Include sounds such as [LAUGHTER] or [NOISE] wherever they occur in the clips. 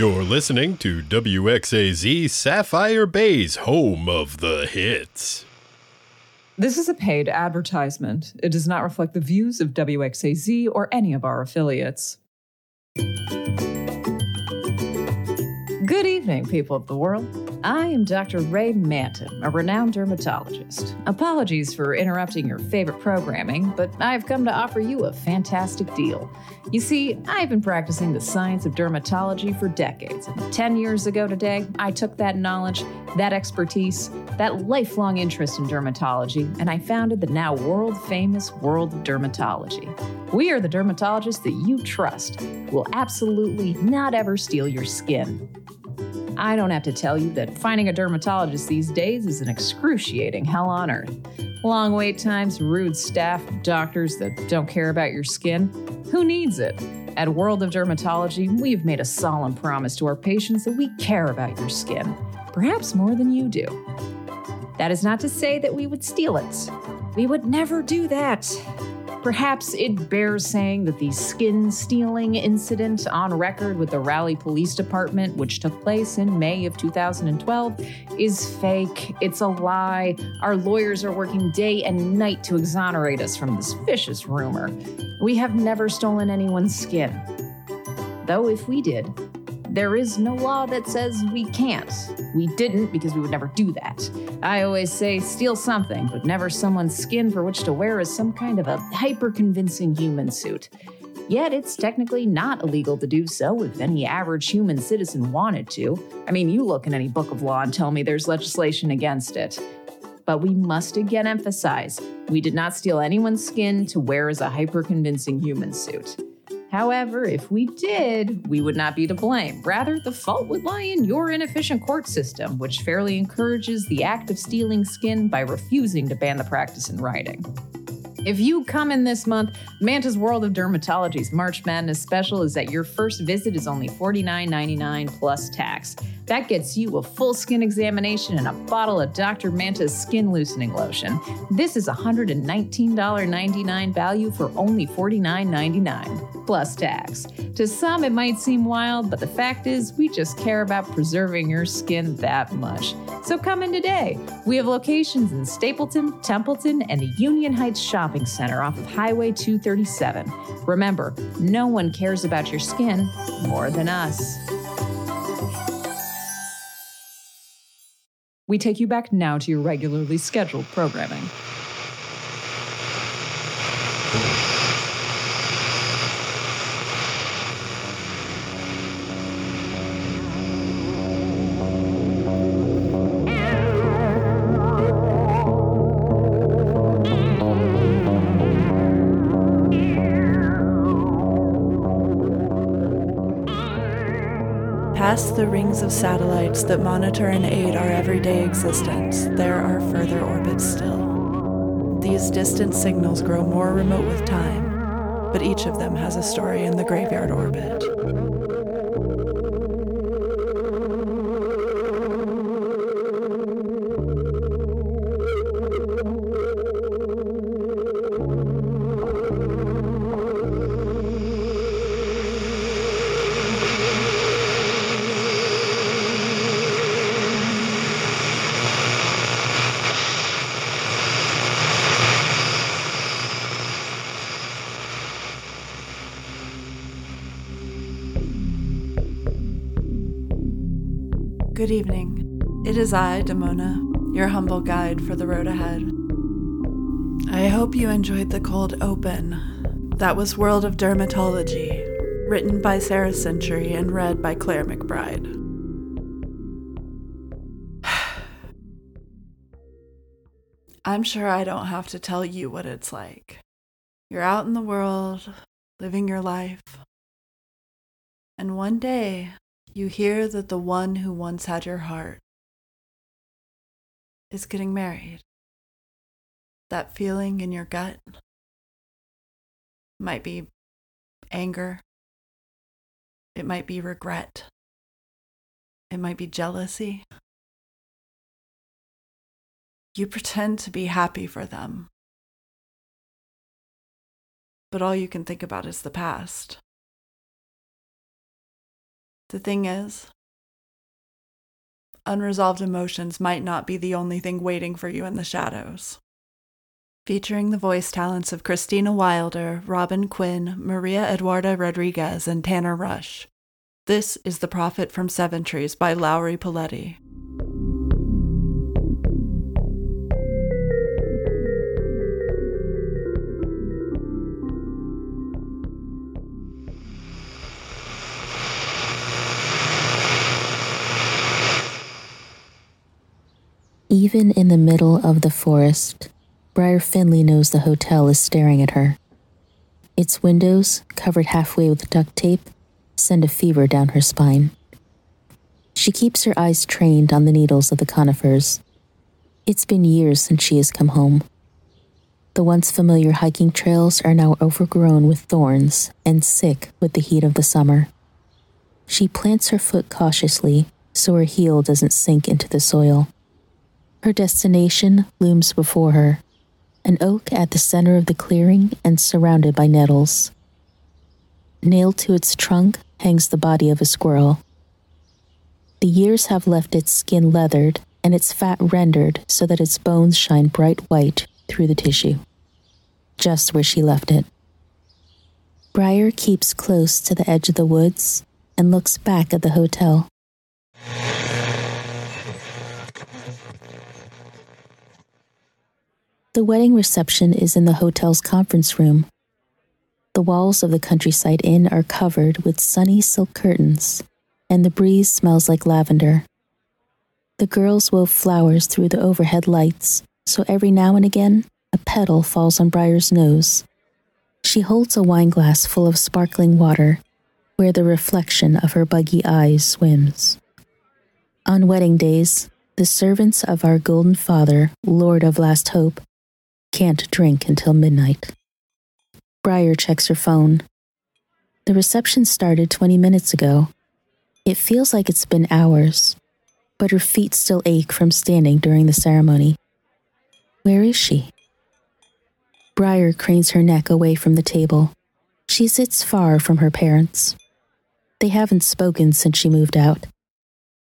You're listening to WXAZ Sapphire Bay's home of the hits. This is a paid advertisement. It does not reflect the views of WXAZ or any of our affiliates. Good evening, people of the world. I am Dr. Ray Manton, a renowned dermatologist. Apologies for interrupting your favorite programming, but I've come to offer you a fantastic deal. You see, I've been practicing the science of dermatology for decades, and 10 years ago today, I took that knowledge, that expertise, that lifelong interest in dermatology, and I founded the now world famous World of Dermatology. We are the dermatologists that you trust, will absolutely not ever steal your skin. I don't have to tell you that finding a dermatologist these days is an excruciating hell on earth. Long wait times, rude staff, doctors that don't care about your skin. Who needs it? At World of Dermatology, we've made a solemn promise to our patients that we care about your skin, perhaps more than you do. That is not to say that we would steal it. We would never do that. Perhaps it bears saying that the skin stealing incident on record with the Raleigh Police Department, which took place in May of 2012, is fake. It's a lie. Our lawyers are working day and night to exonerate us from this vicious rumor. We have never stolen anyone's skin. Though, if we did, there is no law that says we can't. We didn't because we would never do that. I always say steal something, but never someone's skin for which to wear as some kind of a hyper convincing human suit. Yet it's technically not illegal to do so if any average human citizen wanted to. I mean, you look in any book of law and tell me there's legislation against it. But we must again emphasize we did not steal anyone's skin to wear as a hyper convincing human suit. However, if we did, we would not be to blame. Rather, the fault would lie in your inefficient court system, which fairly encourages the act of stealing skin by refusing to ban the practice in writing. If you come in this month, Manta's World of Dermatology's March Madness special is that your first visit is only $49.99 plus tax. That gets you a full skin examination and a bottle of Dr. Manta's skin loosening lotion. This is $119.99 value for only $49.99 plus tax. To some, it might seem wild, but the fact is, we just care about preserving your skin that much. So come in today. We have locations in Stapleton, Templeton, and the Union Heights Shopping Center off of Highway 237. Remember, no one cares about your skin more than us. We take you back now to your regularly scheduled programming. The rings of satellites that monitor and aid our everyday existence, there are further orbits still. These distant signals grow more remote with time, but each of them has a story in the graveyard orbit. Is I, Demona, your humble guide for the road ahead. I hope you enjoyed The Cold Open. That was World of Dermatology, written by Sara Century and read by Clare McBride. [SIGHS] I'm sure I don't have to tell you what it's like. You're out in the world, living your life. And one day, you hear that the one who once had your heart is getting married. That feeling in your gut might be anger, it might be regret, it might be jealousy. You pretend to be happy for them, but all you can think about is the past. The thing is, unresolved emotions might not be the only thing waiting for you in the shadows. Featuring the voice talents of Christina Wilder, Robin Quinn, Maria Eduarda Rodrigues, and Tanner Rusch. This is The Prophet from Seventrees by Lowry Poletti. Even in the middle of the forest, Briar Finley knows the hotel is staring at her. Its windows, covered halfway with duct tape, send a fever down her spine. She keeps her eyes trained on the needles of the conifers. It's been years since she has come home. The once familiar hiking trails are now overgrown with thorns and sick with the heat of the summer. She plants her foot cautiously so her heel doesn't sink into the soil. Her destination looms before her an oak at the center of the clearing and surrounded by nettles. Nailed to its trunk hangs the body of a squirrel. The years have left its skin leathered and its fat rendered so that its bones shine bright white through the tissue, just where she left it. Briar keeps close to the edge of the woods and looks back at the hotel. The wedding reception is in the hotel's conference room. The walls of the countryside inn are covered with sunny silk curtains, and the breeze smells like lavender. The girls wove flowers through the overhead lights, so every now and again a petal falls on Briar's nose. She holds a wineglass full of sparkling water, where the reflection of her buggy eyes swims. On wedding days, the servants of our golden father, Lord of Last Hope, can't drink until midnight. Briar checks her phone. The reception started 20 minutes ago. It feels like it's been hours, but her feet still ache from standing during the ceremony. Where is she? Briar cranes her neck away from the table. She sits far from her parents. They haven't spoken since she moved out.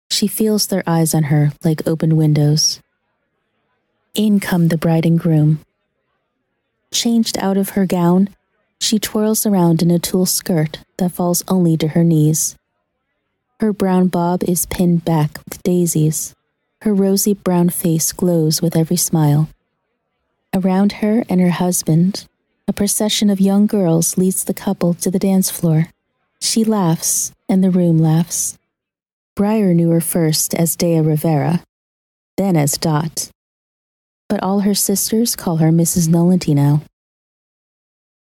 She feels their eyes on her like open windows. In come the bride and groom. Changed out of her gown, she twirls around in a tulle skirt that falls only to her knees. Her brown bob is pinned back with daisies. Her rosy brown face glows with every smile. Around her and her husband, a procession of young girls leads the couple to the dance floor. She laughs, and the room laughs. Briar knew her first as Dea Rivera, then as Dot but all her sisters call her Mrs. Nullity now.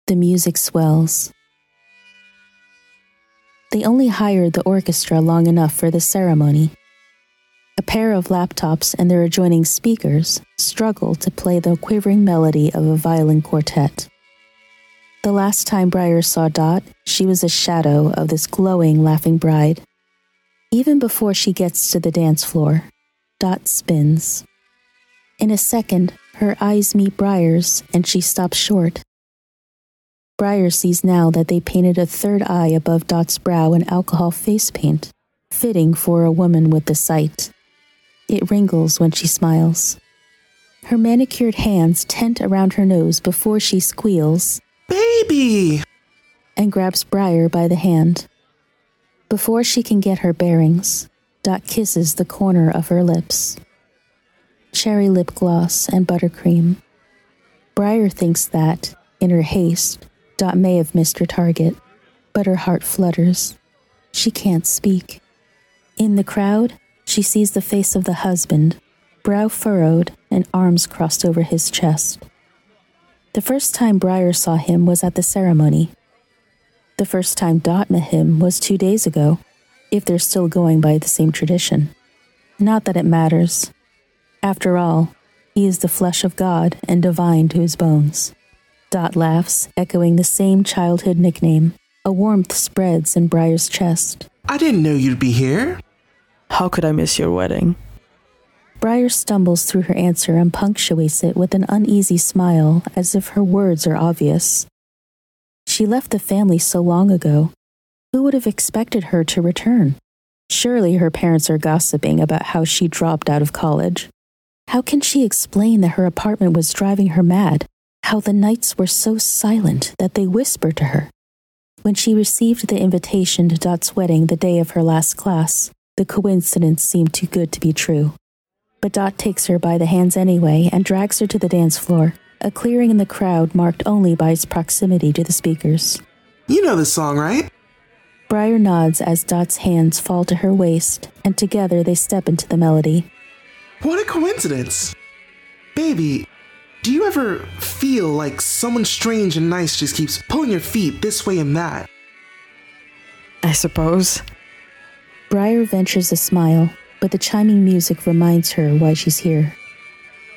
The music swells. They only hired the orchestra long enough for the ceremony. A pair of laptops and their adjoining speakers struggle to play the quivering melody of a violin quartet. The last time Briar saw Dot, she was a shadow of this glowing, laughing bride. Even before she gets to the dance floor, Dot spins. In a second, her eyes meet Briar's and she stops short. Briar sees now that they painted a third eye above Dot's brow in alcohol face paint, fitting for a woman with the sight. It wrinkles when she smiles. Her manicured hands tent around her nose before she squeals, Baby! and grabs Briar by the hand. Before she can get her bearings, Dot kisses the corner of her lips. Cherry lip gloss and buttercream. Briar thinks that, in her haste, Dot may have missed her target, but her heart flutters. She can't speak. In the crowd, she sees the face of the husband, brow furrowed and arms crossed over his chest. The first time Briar saw him was at the ceremony. The first time Dot met him was two days ago, if they're still going by the same tradition. Not that it matters. After all, he is the flesh of God and divine to his bones. Dot laughs, echoing the same childhood nickname. A warmth spreads in Briar's chest. I didn't know you'd be here. How could I miss your wedding? Briar stumbles through her answer and punctuates it with an uneasy smile, as if her words are obvious. She left the family so long ago. Who would have expected her to return? Surely her parents are gossiping about how she dropped out of college. How can she explain that her apartment was driving her mad? How the nights were so silent that they whispered to her? When she received the invitation to Dot's wedding the day of her last class, the coincidence seemed too good to be true. But Dot takes her by the hands anyway and drags her to the dance floor, a clearing in the crowd marked only by its proximity to the speakers. You know this song, right? Briar nods as Dot's hands fall to her waist, and together they step into the melody. What a coincidence. Baby, do you ever feel like someone strange and nice just keeps pulling your feet this way and that? I suppose. Briar ventures a smile, but the chiming music reminds her why she's here.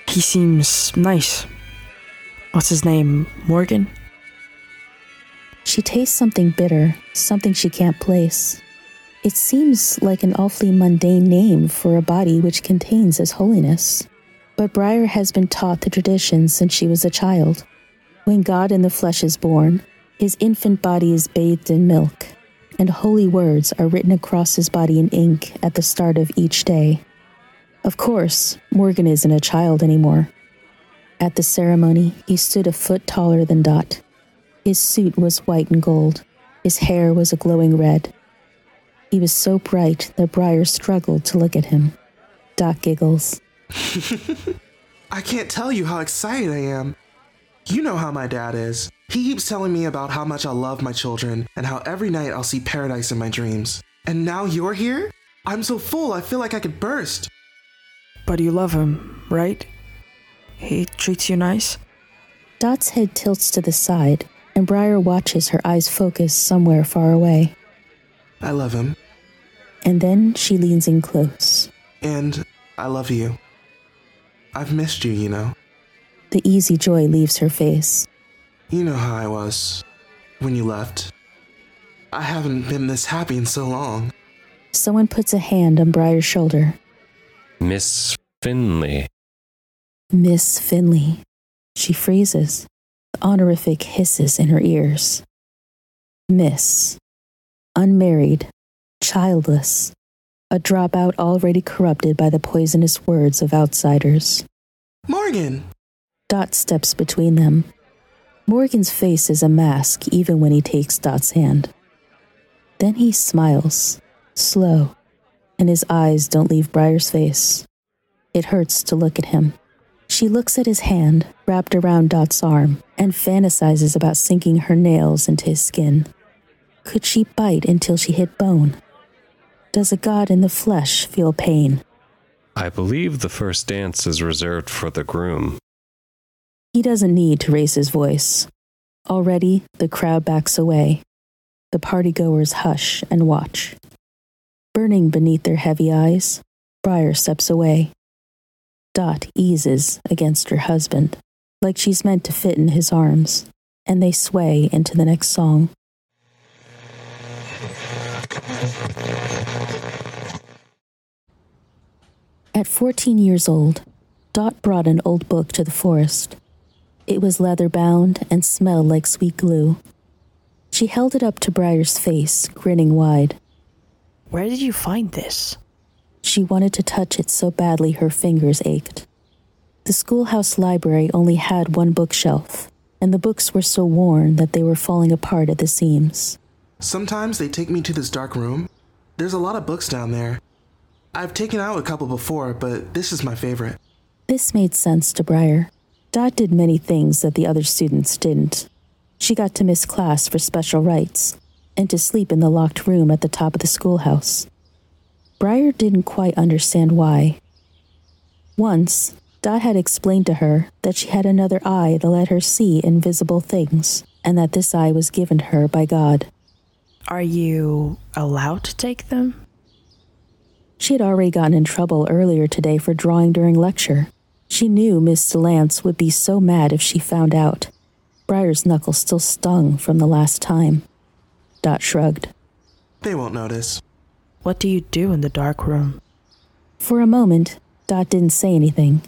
He seems nice. What's his name? Morgan? She tastes something bitter, something she can't place. It seems like an awfully mundane name for a body which contains his holiness. But Briar has been taught the tradition since she was a child. When God in the flesh is born, his infant body is bathed in milk, and holy words are written across his body in ink at the start of each day. Of course, Morgan isn't a child anymore. At the ceremony, he stood a foot taller than Dot. His suit was white and gold. His hair was a glowing red. He was so bright that Briar struggled to look at him. Dot giggles. [LAUGHS] I can't tell you how excited I am. You know how my dad is. He keeps telling me about how much I love my children and how every night I'll see paradise in my dreams. And now you're here? I'm so full, I feel like I could burst. But you love him, right? He treats you nice? Dot's head tilts to the side, and Briar watches her eyes focus somewhere far away. I love him. And then she leans in close. And I love you. I've missed you, you know. The easy joy leaves her face. You know how I was when you left. I haven't been this happy in so long. Someone puts a hand on Briar's shoulder. Miss Finley. Miss Finley. She freezes. The Honorific hisses in her ears. Miss. Unmarried. Childless. A dropout already corrupted by the poisonous words of outsiders. Morgan! Dot steps between them. Morgan's face is a mask even when he takes Dot's hand. Then he smiles, slow, and his eyes don't leave Briar's face. It hurts to look at him. She looks at his hand wrapped around Dot's arm and fantasizes about sinking her nails into his skin. Could she bite until she hit bone? Does a god in the flesh feel pain? I believe the first dance is reserved for the groom. He doesn't need to raise his voice. Already, the crowd backs away. The partygoers hush and watch. Burning beneath their heavy eyes, Briar steps away. Dot eases against her husband, like she's meant to fit in his arms, and they sway into the next song. At 14 years old, Dot brought an old book to the forest. It was leather bound and smelled like sweet glue. She held it up to Briar's face, grinning wide. Where did you find this? She wanted to touch it so badly her fingers ached. The schoolhouse library only had one bookshelf, and the books were so worn that they were falling apart at the seams. Sometimes they take me to this dark room. There's a lot of books down there. I've taken out a couple before, but this is my favorite. This made sense to Briar. Dot did many things that the other students didn't. She got to miss class for special rites and to sleep in the locked room at the top of the schoolhouse. Briar didn't quite understand why. Once, Dot had explained to her that she had another eye that let her see invisible things, and that this eye was given her by God. Are you allowed to take them? She had already gotten in trouble earlier today for drawing during lecture. She knew Miss DeLance would be so mad if she found out. Briar's knuckles still stung from the last time. Dot shrugged. They won't notice. What do you do in the dark room? For a moment, Dot didn't say anything.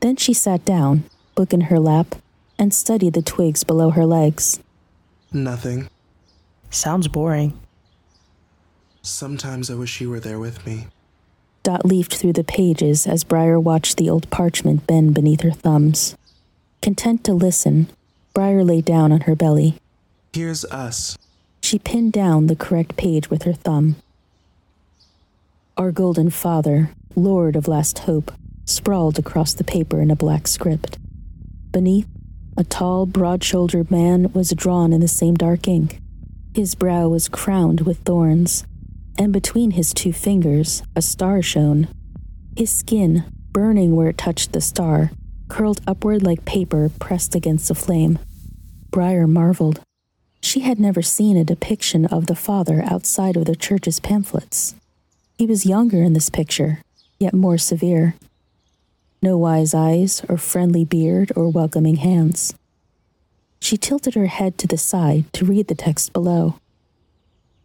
Then she sat down, book in her lap, and studied the twigs below her legs. Nothing. Sounds boring. Sometimes I wish you were there with me. Dot leafed through the pages as Briar watched the old parchment bend beneath her thumbs. Content to listen, Briar lay down on her belly. Here's us. She pinned down the correct page with her thumb. Our Golden Father, Lord of Last Hope, sprawled across the paper in a black script. Beneath, a tall, broad shouldered man was drawn in the same dark ink. His brow was crowned with thorns, and between his two fingers a star shone. His skin, burning where it touched the star, curled upward like paper pressed against a flame. Briar marveled. She had never seen a depiction of the father outside of the church's pamphlets. He was younger in this picture, yet more severe. No wise eyes, or friendly beard, or welcoming hands. She tilted her head to the side to read the text below.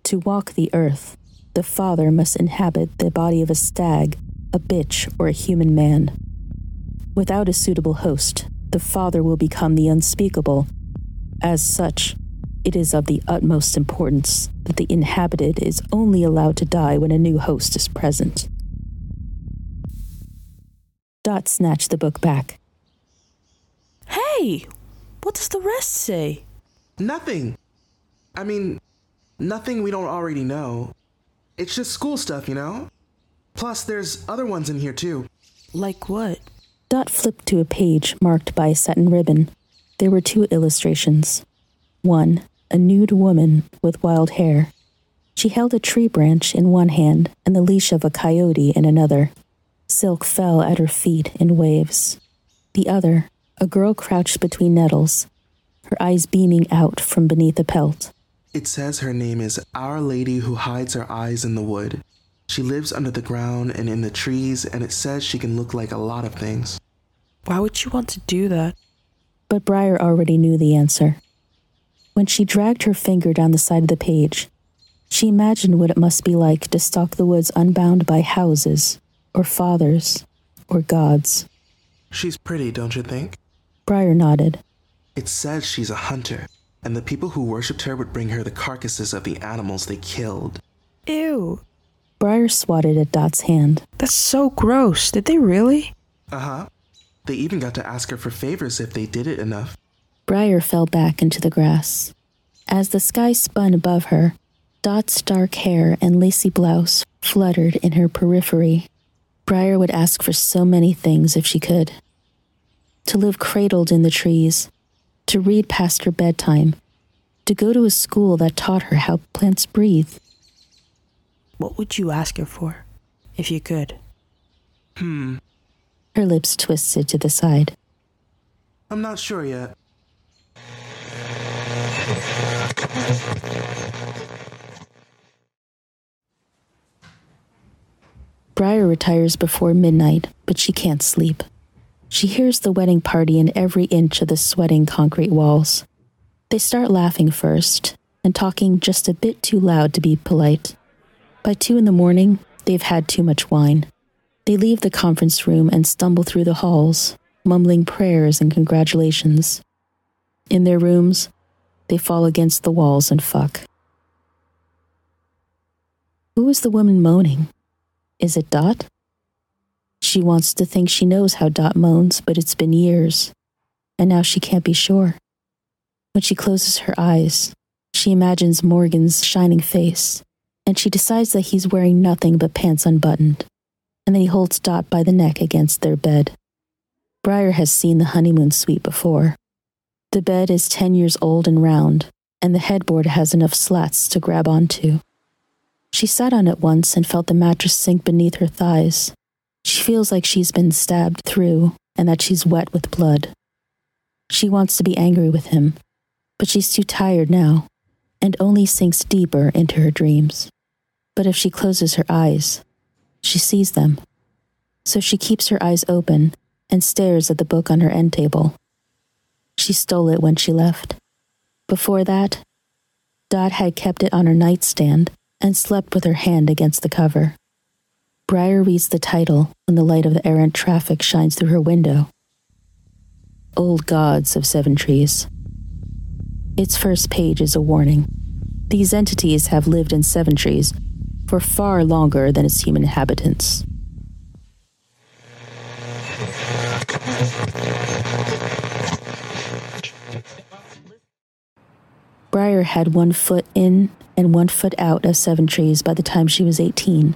To walk the earth, the father must inhabit the body of a stag, a bitch, or a human man. Without a suitable host, the father will become the unspeakable. As such, it is of the utmost importance that the inhabited is only allowed to die when a new host is present. Dot snatched the book back. Hey, what does the rest say? Nothing. I mean, nothing we don't already know. It's just school stuff, you know? Plus, there's other ones in here too. Like what? Dot flipped to a page marked by a satin ribbon. There were two illustrations. One, a nude woman with wild hair. She held a tree branch in one hand and the leash of a coyote in another. Silk fell at her feet in waves. The other, a girl crouched between nettles, her eyes beaming out from beneath a pelt. It says her name is Our Lady Who Hides Her Eyes in the Wood. She lives under the ground and in the trees, and it says she can look like a lot of things. Why would you want to do that? But Briar already knew the answer. When she dragged her finger down the side of the page, she imagined what it must be like to stalk the woods unbound by houses, or fathers, or gods. She's pretty, don't you think? Briar nodded. It says she's a hunter, and the people who worshipped her would bring her the carcasses of the animals they killed. Ew. Briar swatted at Dot's hand. That's so gross. Did they really? Uh huh. They even got to ask her for favors if they did it enough. Briar fell back into the grass. As the sky spun above her, Dot's dark hair and lacy blouse fluttered in her periphery. Briar would ask for so many things if she could to live cradled in the trees, to read past her bedtime, to go to a school that taught her how plants breathe. What would you ask her for, if you could? Hmm. Her lips twisted to the side. I'm not sure yet. Briar retires before midnight, but she can't sleep. She hears the wedding party in every inch of the sweating concrete walls. They start laughing first and talking just a bit too loud to be polite. By two in the morning, they've had too much wine. They leave the conference room and stumble through the halls, mumbling prayers and congratulations. In their rooms, they fall against the walls and fuck. Who is the woman moaning? Is it Dot? She wants to think she knows how Dot moans, but it's been years, and now she can't be sure. When she closes her eyes, she imagines Morgan's shining face, and she decides that he's wearing nothing but pants unbuttoned, and then he holds Dot by the neck against their bed. Briar has seen the honeymoon suite before. The bed is 10 years old and round, and the headboard has enough slats to grab onto. She sat on it once and felt the mattress sink beneath her thighs. She feels like she's been stabbed through and that she's wet with blood. She wants to be angry with him, but she's too tired now and only sinks deeper into her dreams. But if she closes her eyes, she sees them. So she keeps her eyes open and stares at the book on her end table. She stole it when she left. Before that, Dot had kept it on her nightstand and slept with her hand against the cover. Briar reads the title when the light of the errant traffic shines through her window Old Gods of Seventrees. Its first page is a warning. These entities have lived in Seventrees for far longer than its human inhabitants. Briar had one foot in and one foot out of Seventrees by the time she was 18.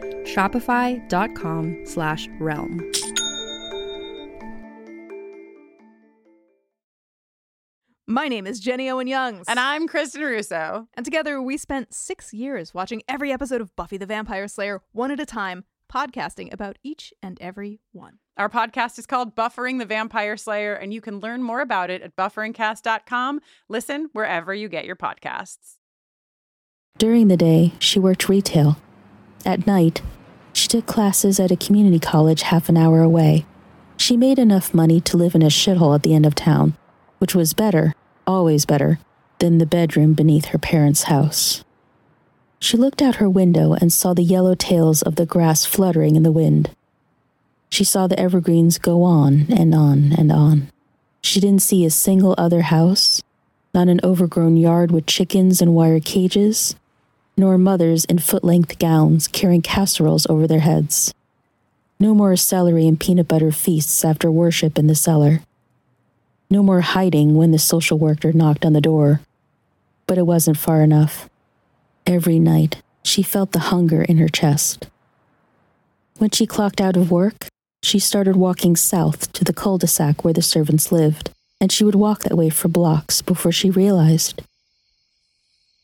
shopify.com slash realm. My name is Jenny Owen Youngs. And I'm Kristen Russo. And together we spent six years watching every episode of Buffy the Vampire Slayer one at a time, podcasting about each and every one. Our podcast is called Buffering the Vampire Slayer, and you can learn more about it at bufferingcast.com. Listen wherever you get your podcasts. During the day, she worked retail. At night, she took classes at a community college half an hour away. She made enough money to live in a shithole at the end of town, which was better, always better, than the bedroom beneath her parents' house. She looked out her window and saw the yellow tails of the grass fluttering in the wind. She saw the evergreens go on and on and on. She didn't see a single other house, not an overgrown yard with chickens and wire cages, nor mothers in foot length gowns carrying casseroles over their heads. No more celery and peanut butter feasts after worship in the cellar. No more hiding when the social worker knocked on the door. But it wasn't far enough. Every night, she felt the hunger in her chest. When she clocked out of work, she started walking south to the cul de sac where the servants lived, and she would walk that way for blocks before she realized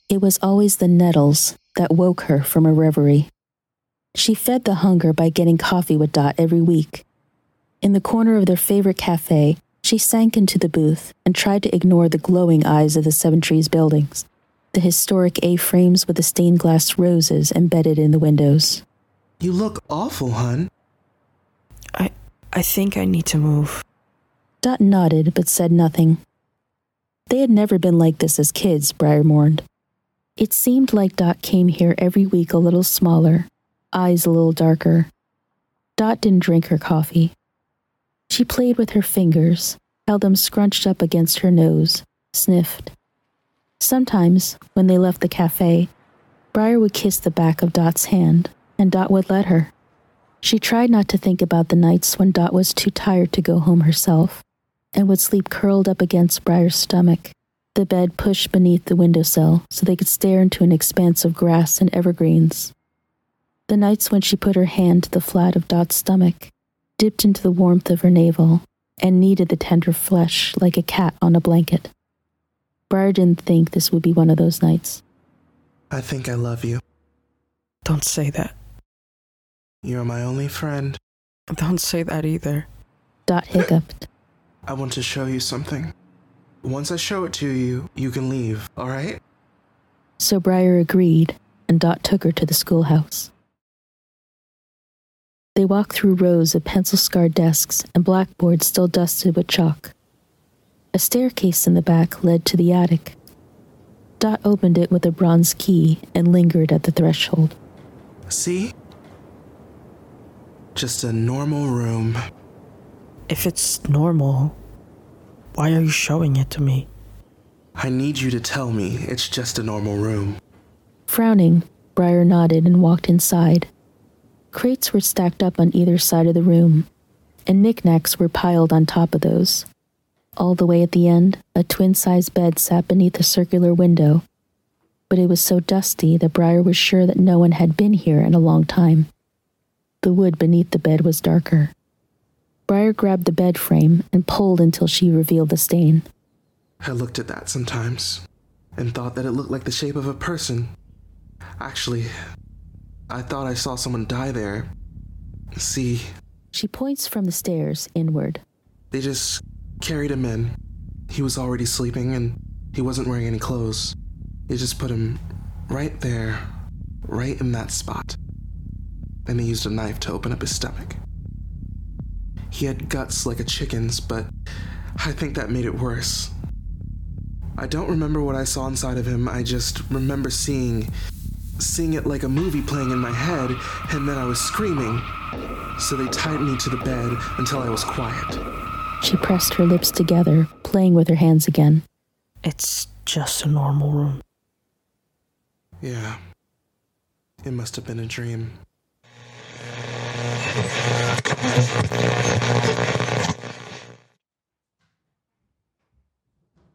It was always the nettles that woke her from a reverie. She fed the hunger by getting coffee with Dot every week. In the corner of their favorite cafe, she sank into the booth and tried to ignore the glowing eyes of the Seventrees buildings, the historic A frames with the stained glass roses embedded in the windows. You look awful, hun. I I think I need to move. Dot nodded but said nothing. They had never been like this as kids, Briar mourned. It seemed like Dot came here every week a little smaller, eyes a little darker. Dot didn't drink her coffee. She played with her fingers, held them scrunched up against her nose, sniffed. Sometimes, when they left the cafe, Briar would kiss the back of Dot's hand, and Dot would let her. She tried not to think about the nights when Dot was too tired to go home herself, and would sleep curled up against Briar's stomach, the bed pushed beneath the windowsill so they could stare into an expanse of grass and evergreens. The nights when she put her hand to the flat of Dot's stomach, dipped into the warmth of her navel, and kneaded the tender flesh like a cat on a blanket. Briar didn't think this would be one of those nights. I think I love you. Don't say that. You're my only friend. Don't say that either. Dot hiccuped. I want to show you something. Once I show it to you, you can leave, alright? So Briar agreed, and Dot took her to the schoolhouse. They walked through rows of pencil scarred desks and blackboards still dusted with chalk. A staircase in the back led to the attic. Dot opened it with a bronze key and lingered at the threshold. See? Just a normal room. If it's normal, why are you showing it to me? I need you to tell me it's just a normal room. Frowning, Briar nodded and walked inside. Crates were stacked up on either side of the room, and knickknacks were piled on top of those. All the way at the end, a twin sized bed sat beneath a circular window, but it was so dusty that Briar was sure that no one had been here in a long time. The wood beneath the bed was darker. Briar grabbed the bed frame and pulled until she revealed the stain. I looked at that sometimes and thought that it looked like the shape of a person. Actually, I thought I saw someone die there. See, She points from the stairs inward. they just carried him in. He was already sleeping and he wasn't wearing any clothes. They just put him right there, right in that spot. Then they used a knife to open up his stomach. He had guts like a chicken's, but I think that made it worse. I don't remember what I saw inside of him, I just remember seeing seeing it like a movie playing in my head, and then I was screaming. So they tied me to the bed until I was quiet. She pressed her lips together, playing with her hands again. It's just a normal room. Yeah. It must have been a dream.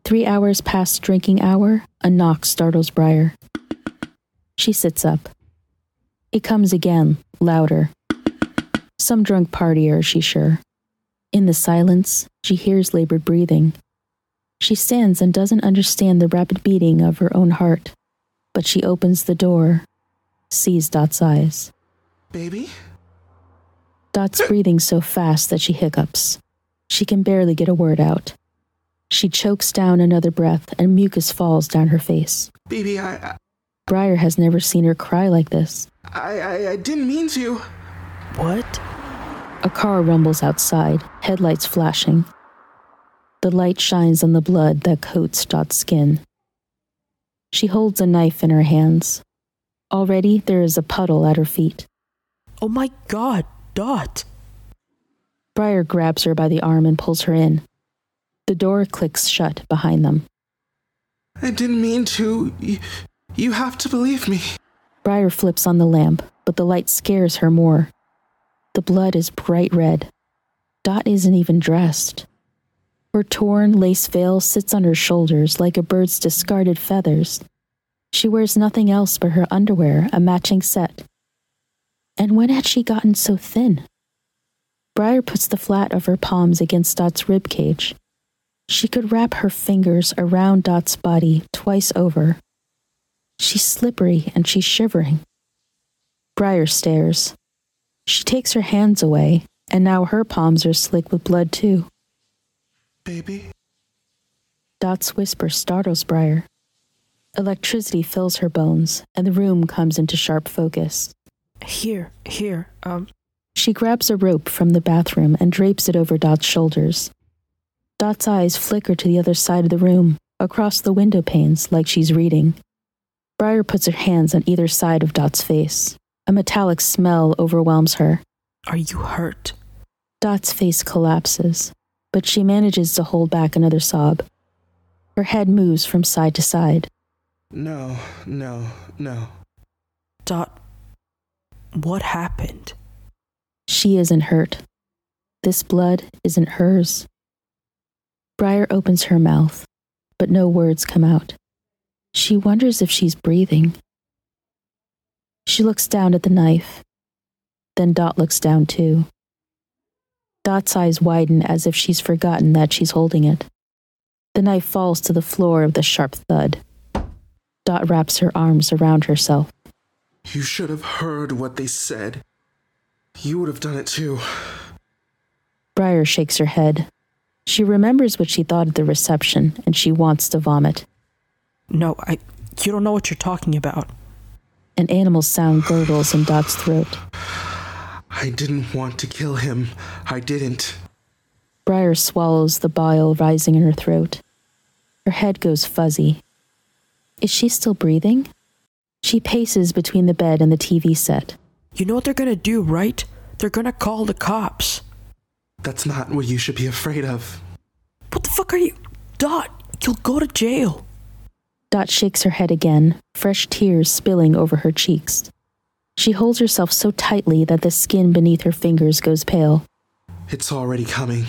Three hours past drinking hour, a knock startles Briar. She sits up. It comes again, louder. Some drunk partier, she's sure. In the silence, she hears labored breathing. She stands and doesn't understand the rapid beating of her own heart, but she opens the door, sees Dot's eyes. Baby? Dot's breathing so fast that she hiccups. She can barely get a word out. She chokes down another breath and mucus falls down her face. Baby, I Briar has never seen her cry like this. I I, I didn't mean to. What? A car rumbles outside, headlights flashing. The light shines on the blood that coats Dot's skin. She holds a knife in her hands. Already there is a puddle at her feet. Oh my god, Dot! Briar grabs her by the arm and pulls her in. The door clicks shut behind them. I didn't mean to. You, you have to believe me. Briar flips on the lamp, but the light scares her more. The blood is bright red. Dot isn't even dressed. Her torn lace veil sits on her shoulders like a bird's discarded feathers. She wears nothing else but her underwear, a matching set. And when had she gotten so thin? Briar puts the flat of her palms against Dot's rib cage. She could wrap her fingers around Dot's body twice over. She's slippery and she's shivering. Briar stares. She takes her hands away, and now her palms are slick with blood, too. Baby? Dot's whisper startles Briar. Electricity fills her bones, and the room comes into sharp focus. Here, here, um. She grabs a rope from the bathroom and drapes it over Dot's shoulders. Dot's eyes flicker to the other side of the room, across the window panes, like she's reading. Briar puts her hands on either side of Dot's face. A metallic smell overwhelms her. Are you hurt? Dot's face collapses, but she manages to hold back another sob. Her head moves from side to side. No, no, no. Dot, what happened? She isn't hurt. This blood isn't hers. Briar opens her mouth, but no words come out. She wonders if she's breathing. She looks down at the knife. Then Dot looks down too. Dot's eyes widen as if she's forgotten that she's holding it. The knife falls to the floor with a sharp thud. Dot wraps her arms around herself. You should have heard what they said. You would have done it too. Briar shakes her head. She remembers what she thought at the reception, and she wants to vomit. No, I. You don't know what you're talking about. An animal sound gurgles in Dot's throat. I didn't want to kill him. I didn't. Briar swallows the bile rising in her throat. Her head goes fuzzy. Is she still breathing? She paces between the bed and the TV set. You know what they're gonna do, right? They're gonna call the cops. That's not what you should be afraid of. What the fuck are you? Dot, you'll go to jail. Dot shakes her head again, fresh tears spilling over her cheeks. She holds herself so tightly that the skin beneath her fingers goes pale. It's already coming.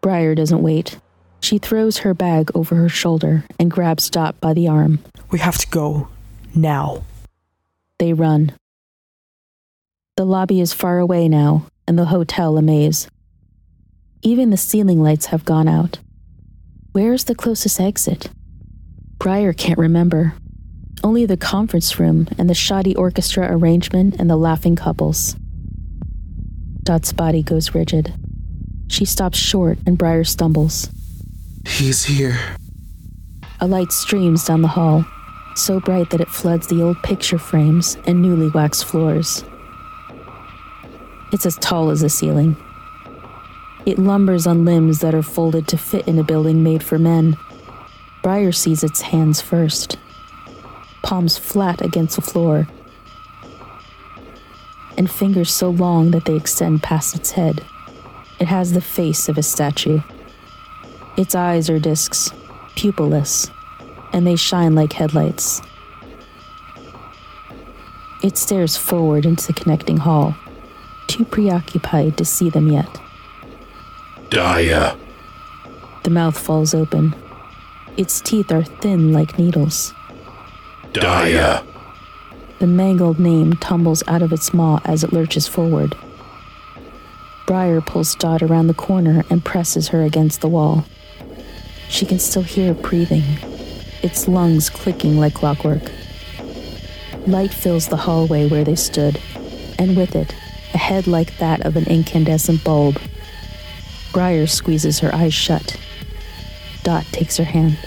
Briar doesn't wait. She throws her bag over her shoulder and grabs Dot by the arm. We have to go. Now. They run. The lobby is far away now, and the hotel a maze. Even the ceiling lights have gone out. Where's the closest exit? Briar can't remember. Only the conference room and the shoddy orchestra arrangement and the laughing couples. Dot's body goes rigid. She stops short and Briar stumbles. He's here. A light streams down the hall, so bright that it floods the old picture frames and newly waxed floors. It's as tall as the ceiling. It lumbers on limbs that are folded to fit in a building made for men. Briar sees its hands first, palms flat against the floor, and fingers so long that they extend past its head. It has the face of a statue. Its eyes are discs, pupilless, and they shine like headlights. It stares forward into the connecting hall, too preoccupied to see them yet. Daya. The mouth falls open. Its teeth are thin like needles. Daya. The mangled name tumbles out of its maw as it lurches forward. Briar pulls Dot around the corner and presses her against the wall. She can still hear it breathing, its lungs clicking like clockwork. Light fills the hallway where they stood, and with it, a head like that of an incandescent bulb. Briar squeezes her eyes shut. Dot takes her hand.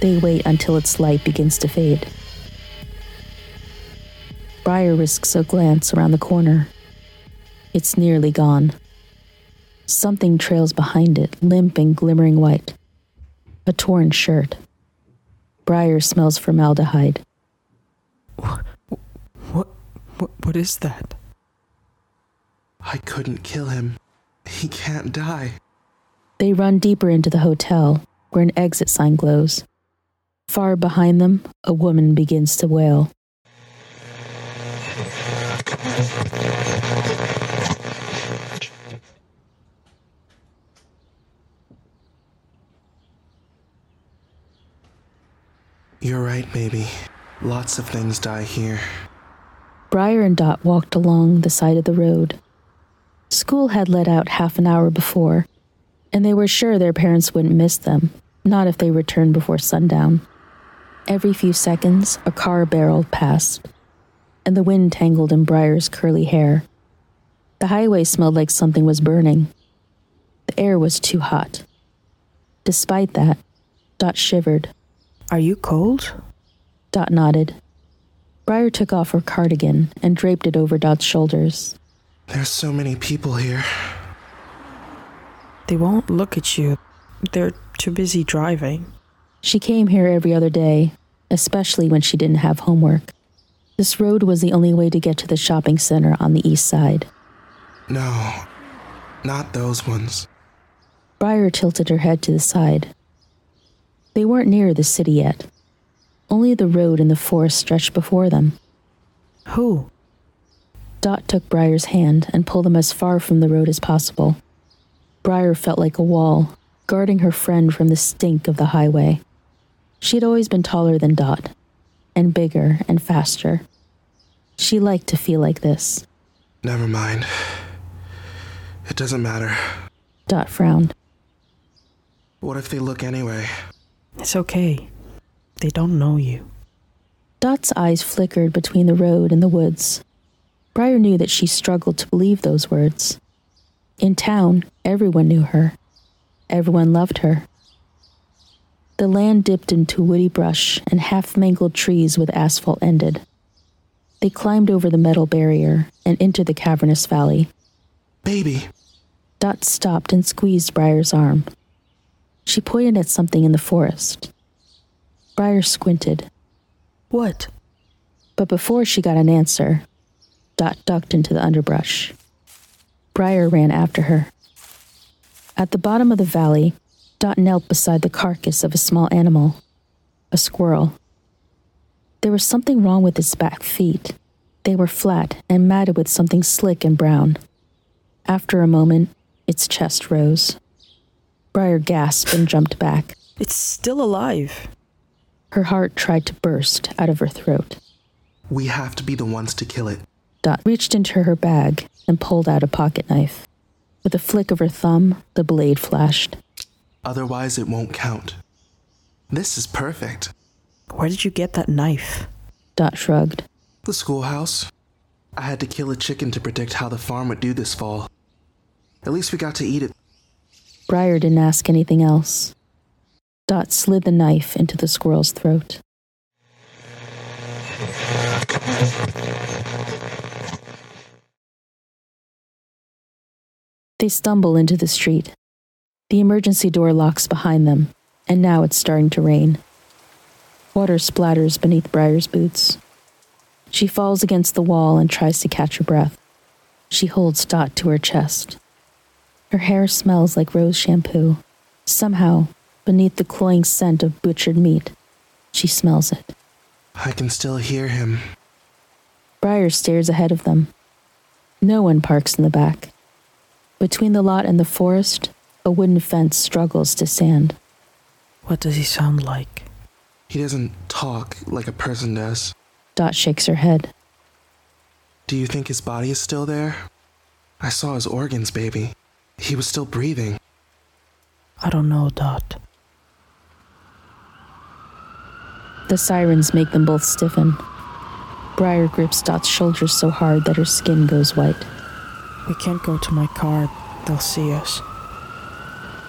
They wait until its light begins to fade. Briar risks a glance around the corner. It's nearly gone. Something trails behind it, limp and glimmering white. A torn shirt. Briar smells formaldehyde. What, what, what, what is that? I couldn't kill him. He can't die. They run deeper into the hotel, where an exit sign glows. Far behind them, a woman begins to wail. You're right, baby. Lots of things die here. Briar and Dot walked along the side of the road. School had let out half an hour before, and they were sure their parents wouldn't miss them, not if they returned before sundown. Every few seconds, a car barreled past, and the wind tangled in Briar's curly hair. The highway smelled like something was burning. The air was too hot. Despite that, Dot shivered. Are you cold? Dot nodded. Briar took off her cardigan and draped it over Dot's shoulders. There's so many people here. They won't look at you. They're too busy driving. She came here every other day, especially when she didn't have homework. This road was the only way to get to the shopping center on the east side. No, not those ones. Briar tilted her head to the side. They weren't near the city yet. Only the road and the forest stretched before them. Who? Dot took Briar's hand and pulled them as far from the road as possible. Briar felt like a wall, guarding her friend from the stink of the highway. She had always been taller than Dot, and bigger and faster. She liked to feel like this. Never mind. It doesn't matter. Dot frowned. What if they look anyway? It's okay. They don't know you. Dot's eyes flickered between the road and the woods. Briar knew that she struggled to believe those words. In town, everyone knew her. Everyone loved her. The land dipped into woody brush and half mangled trees with asphalt ended. They climbed over the metal barrier and into the cavernous valley. Baby. Dot stopped and squeezed Briar's arm. She pointed at something in the forest. Briar squinted. What? But before she got an answer, Dot ducked into the underbrush. Briar ran after her. At the bottom of the valley, Dot knelt beside the carcass of a small animal, a squirrel. There was something wrong with its back feet. They were flat and matted with something slick and brown. After a moment, its chest rose. Briar gasped and jumped back. It's still alive. Her heart tried to burst out of her throat. We have to be the ones to kill it. Dot reached into her bag and pulled out a pocket knife. With a flick of her thumb, the blade flashed. Otherwise, it won't count. This is perfect. Where did you get that knife? Dot shrugged. The schoolhouse. I had to kill a chicken to predict how the farm would do this fall. At least we got to eat it. Briar didn't ask anything else. Dot slid the knife into the squirrel's throat. They stumble into the street. The emergency door locks behind them, and now it's starting to rain. Water splatters beneath Briar's boots. She falls against the wall and tries to catch her breath. She holds Dot to her chest. Her hair smells like rose shampoo. Somehow, beneath the cloying scent of butchered meat, she smells it. I can still hear him. Briar stares ahead of them. No one parks in the back. Between the lot and the forest, a wooden fence struggles to stand. What does he sound like? He doesn't talk like a person does. Dot shakes her head. Do you think his body is still there? I saw his organs, baby. He was still breathing. I don't know, Dot. The sirens make them both stiffen. Briar grips Dot's shoulders so hard that her skin goes white. We can't go to my car. They'll see us.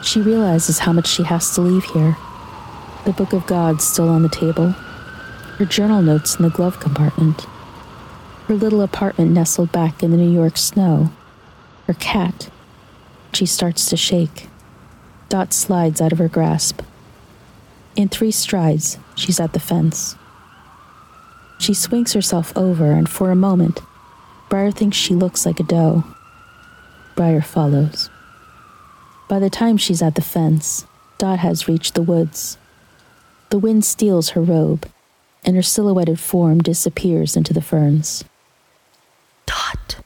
She realizes how much she has to leave here. The Book of God still on the table, her journal notes in the glove compartment, her little apartment nestled back in the New York snow, her cat. She starts to shake. Dot slides out of her grasp. In three strides, she's at the fence. She swings herself over, and for a moment, Briar thinks she looks like a doe. Briar follows. By the time she's at the fence, Dot has reached the woods. The wind steals her robe, and her silhouetted form disappears into the ferns. Dot!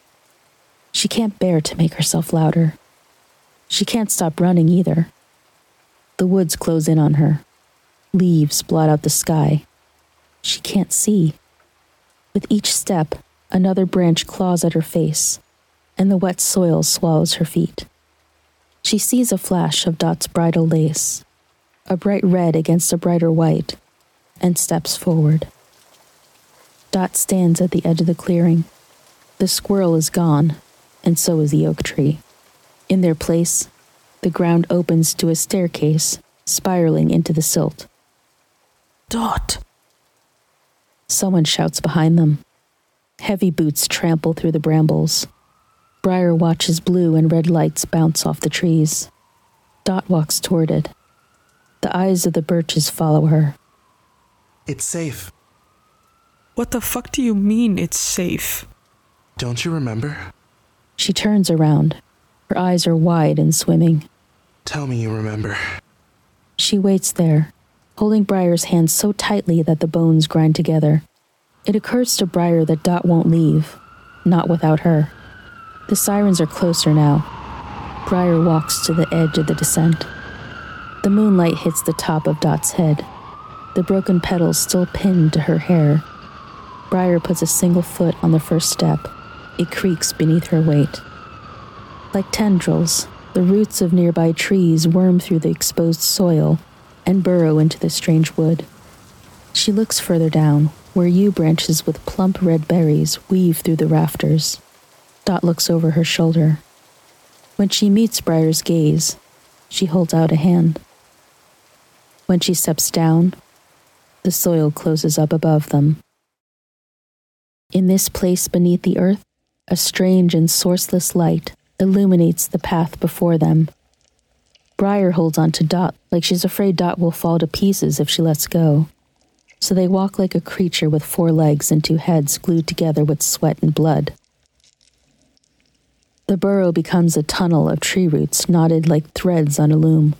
She can't bear to make herself louder. She can't stop running either. The woods close in on her. Leaves blot out the sky. She can't see. With each step, another branch claws at her face, and the wet soil swallows her feet. She sees a flash of Dot's bridal lace, a bright red against a brighter white, and steps forward. Dot stands at the edge of the clearing. The squirrel is gone, and so is the oak tree. In their place, the ground opens to a staircase spiraling into the silt. Dot! Someone shouts behind them. Heavy boots trample through the brambles. Briar watches blue and red lights bounce off the trees. Dot walks toward it. The eyes of the birches follow her. It's safe. What the fuck do you mean it's safe? Don't you remember? She turns around. Her eyes are wide and swimming. Tell me you remember. She waits there, holding Briar's hand so tightly that the bones grind together. It occurs to Briar that Dot won't leave, not without her. The sirens are closer now. Briar walks to the edge of the descent. The moonlight hits the top of Dot's head, the broken petals still pinned to her hair. Briar puts a single foot on the first step. It creaks beneath her weight. Like tendrils, the roots of nearby trees worm through the exposed soil and burrow into the strange wood. She looks further down, where yew branches with plump red berries weave through the rafters. Dot looks over her shoulder. When she meets Briar's gaze, she holds out a hand. When she steps down, the soil closes up above them. In this place beneath the earth, a strange and sourceless light illuminates the path before them. Briar holds on to Dot like she's afraid Dot will fall to pieces if she lets go. So they walk like a creature with four legs and two heads glued together with sweat and blood. The burrow becomes a tunnel of tree roots knotted like threads on a loom.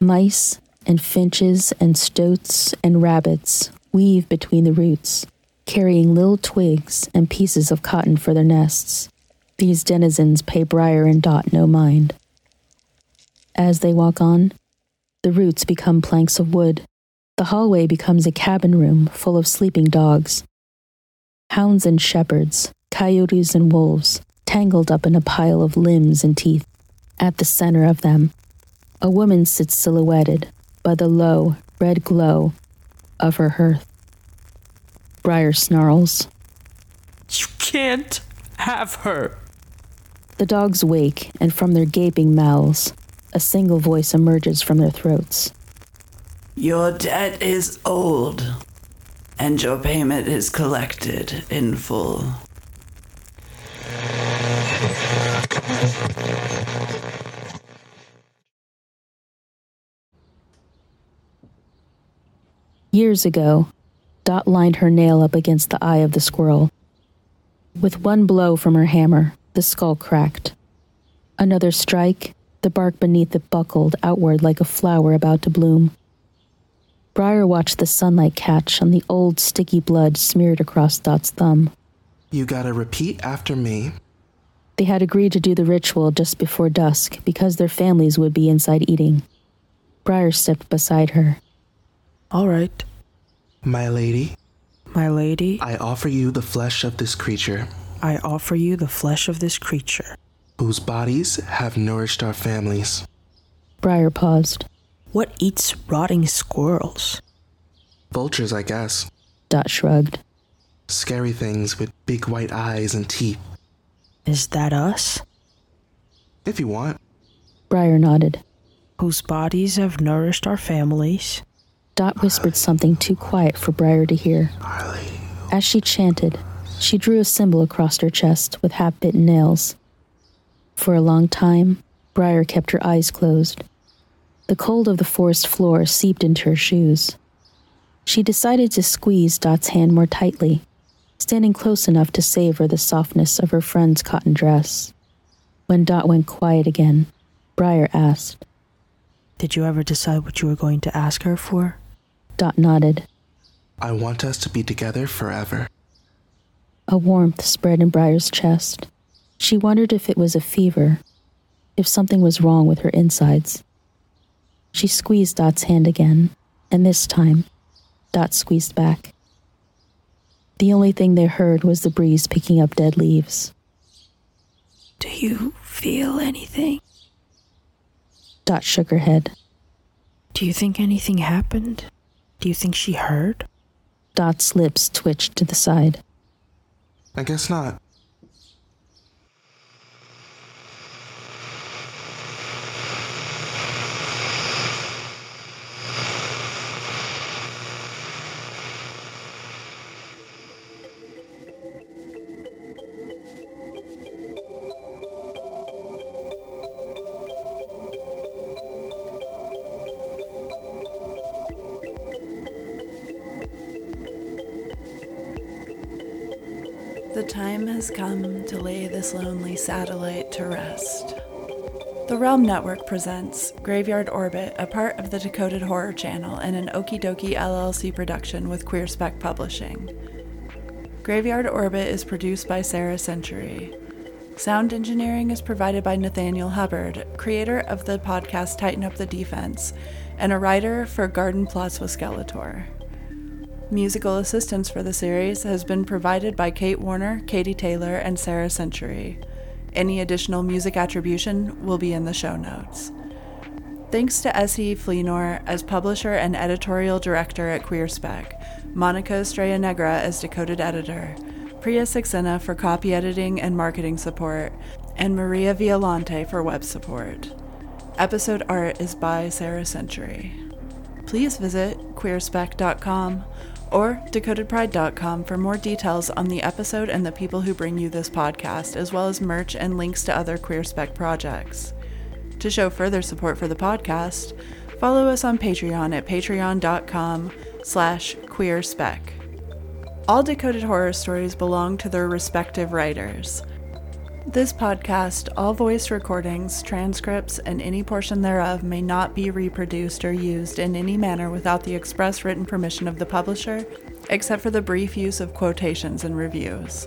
Mice and finches and stoats and rabbits weave between the roots, carrying little twigs and pieces of cotton for their nests. These denizens pay Briar and Dot no mind. As they walk on, the roots become planks of wood. The hallway becomes a cabin room full of sleeping dogs. Hounds and shepherds, coyotes and wolves, tangled up in a pile of limbs and teeth. At the center of them, a woman sits silhouetted by the low, red glow of her hearth. Briar snarls. You can't have her. The dogs wake, and from their gaping mouths, a single voice emerges from their throats. Your debt is old, and your payment is collected in full. Years ago, Dot lined her nail up against the eye of the squirrel. With one blow from her hammer, the skull cracked. Another strike, the bark beneath it buckled outward like a flower about to bloom. Briar watched the sunlight catch on the old sticky blood smeared across Dot's thumb. You gotta repeat after me. They had agreed to do the ritual just before dusk because their families would be inside eating. Briar stepped beside her. All right. My lady, My lady, I offer you the flesh of this creature, I offer you the flesh of this creature. whose bodies have nourished our families. Briar paused. What eats rotting squirrels? Vultures, I guess. Dot shrugged. Scary things with big white eyes and teeth. Is that us? If you want. Briar nodded. Whose bodies have nourished our families. Dot whispered something too quiet for Briar to hear. As she chanted, she drew a symbol across her chest with half bitten nails. For a long time, Briar kept her eyes closed. The cold of the forest floor seeped into her shoes. She decided to squeeze Dot's hand more tightly, standing close enough to savor the softness of her friend's cotton dress. When Dot went quiet again, Briar asked, Did you ever decide what you were going to ask her for? Dot nodded. I want us to be together forever. A warmth spread in Briar's chest. She wondered if it was a fever, if something was wrong with her insides. She squeezed Dot's hand again, and this time, Dot squeezed back. The only thing they heard was the breeze picking up dead leaves. Do you feel anything? Dot shook her head. Do you think anything happened? Do you think she heard? Dot's lips twitched to the side. I guess not. The time has come to lay this lonely satellite to rest. The Realm Network presents Graveyard Orbit, a part of the Decoded Horror Channel and an Oakey Dokey LLC production with QueerSpec Publishing. Graveyard Orbit is produced by Sara Century. Sound engineering is provided by Nathaniel Hubbard, creator of the podcast Titan Up the Defense, and a writer for Garden Plots with Skeletor. Musical assistance for the series has been provided by Kate Warner, Katy Taylor, and Sara Century. Any additional music attribution will be in the show notes. Thanks to S.E. Fleenor as publisher and editorial director at QueerSpec, Monika Estrella Negra as decoded editor, Priya Saxena for copy editing and marketing support, and Maria Violante for web support. Episode art is by Sara Century. Please visit queerspec.com or decodedpride.com for more details on the episode and the people who bring you this podcast, as well as merch and links to other QueerSpec projects. To show further support for the podcast, follow us on Patreon at patreon.com slash queerspec. All decoded horror stories belong to their respective writers. This podcast, all voice recordings, transcripts, and any portion thereof may not be reproduced or used in any manner without the express written permission of the publisher, except for the brief use of quotations and reviews.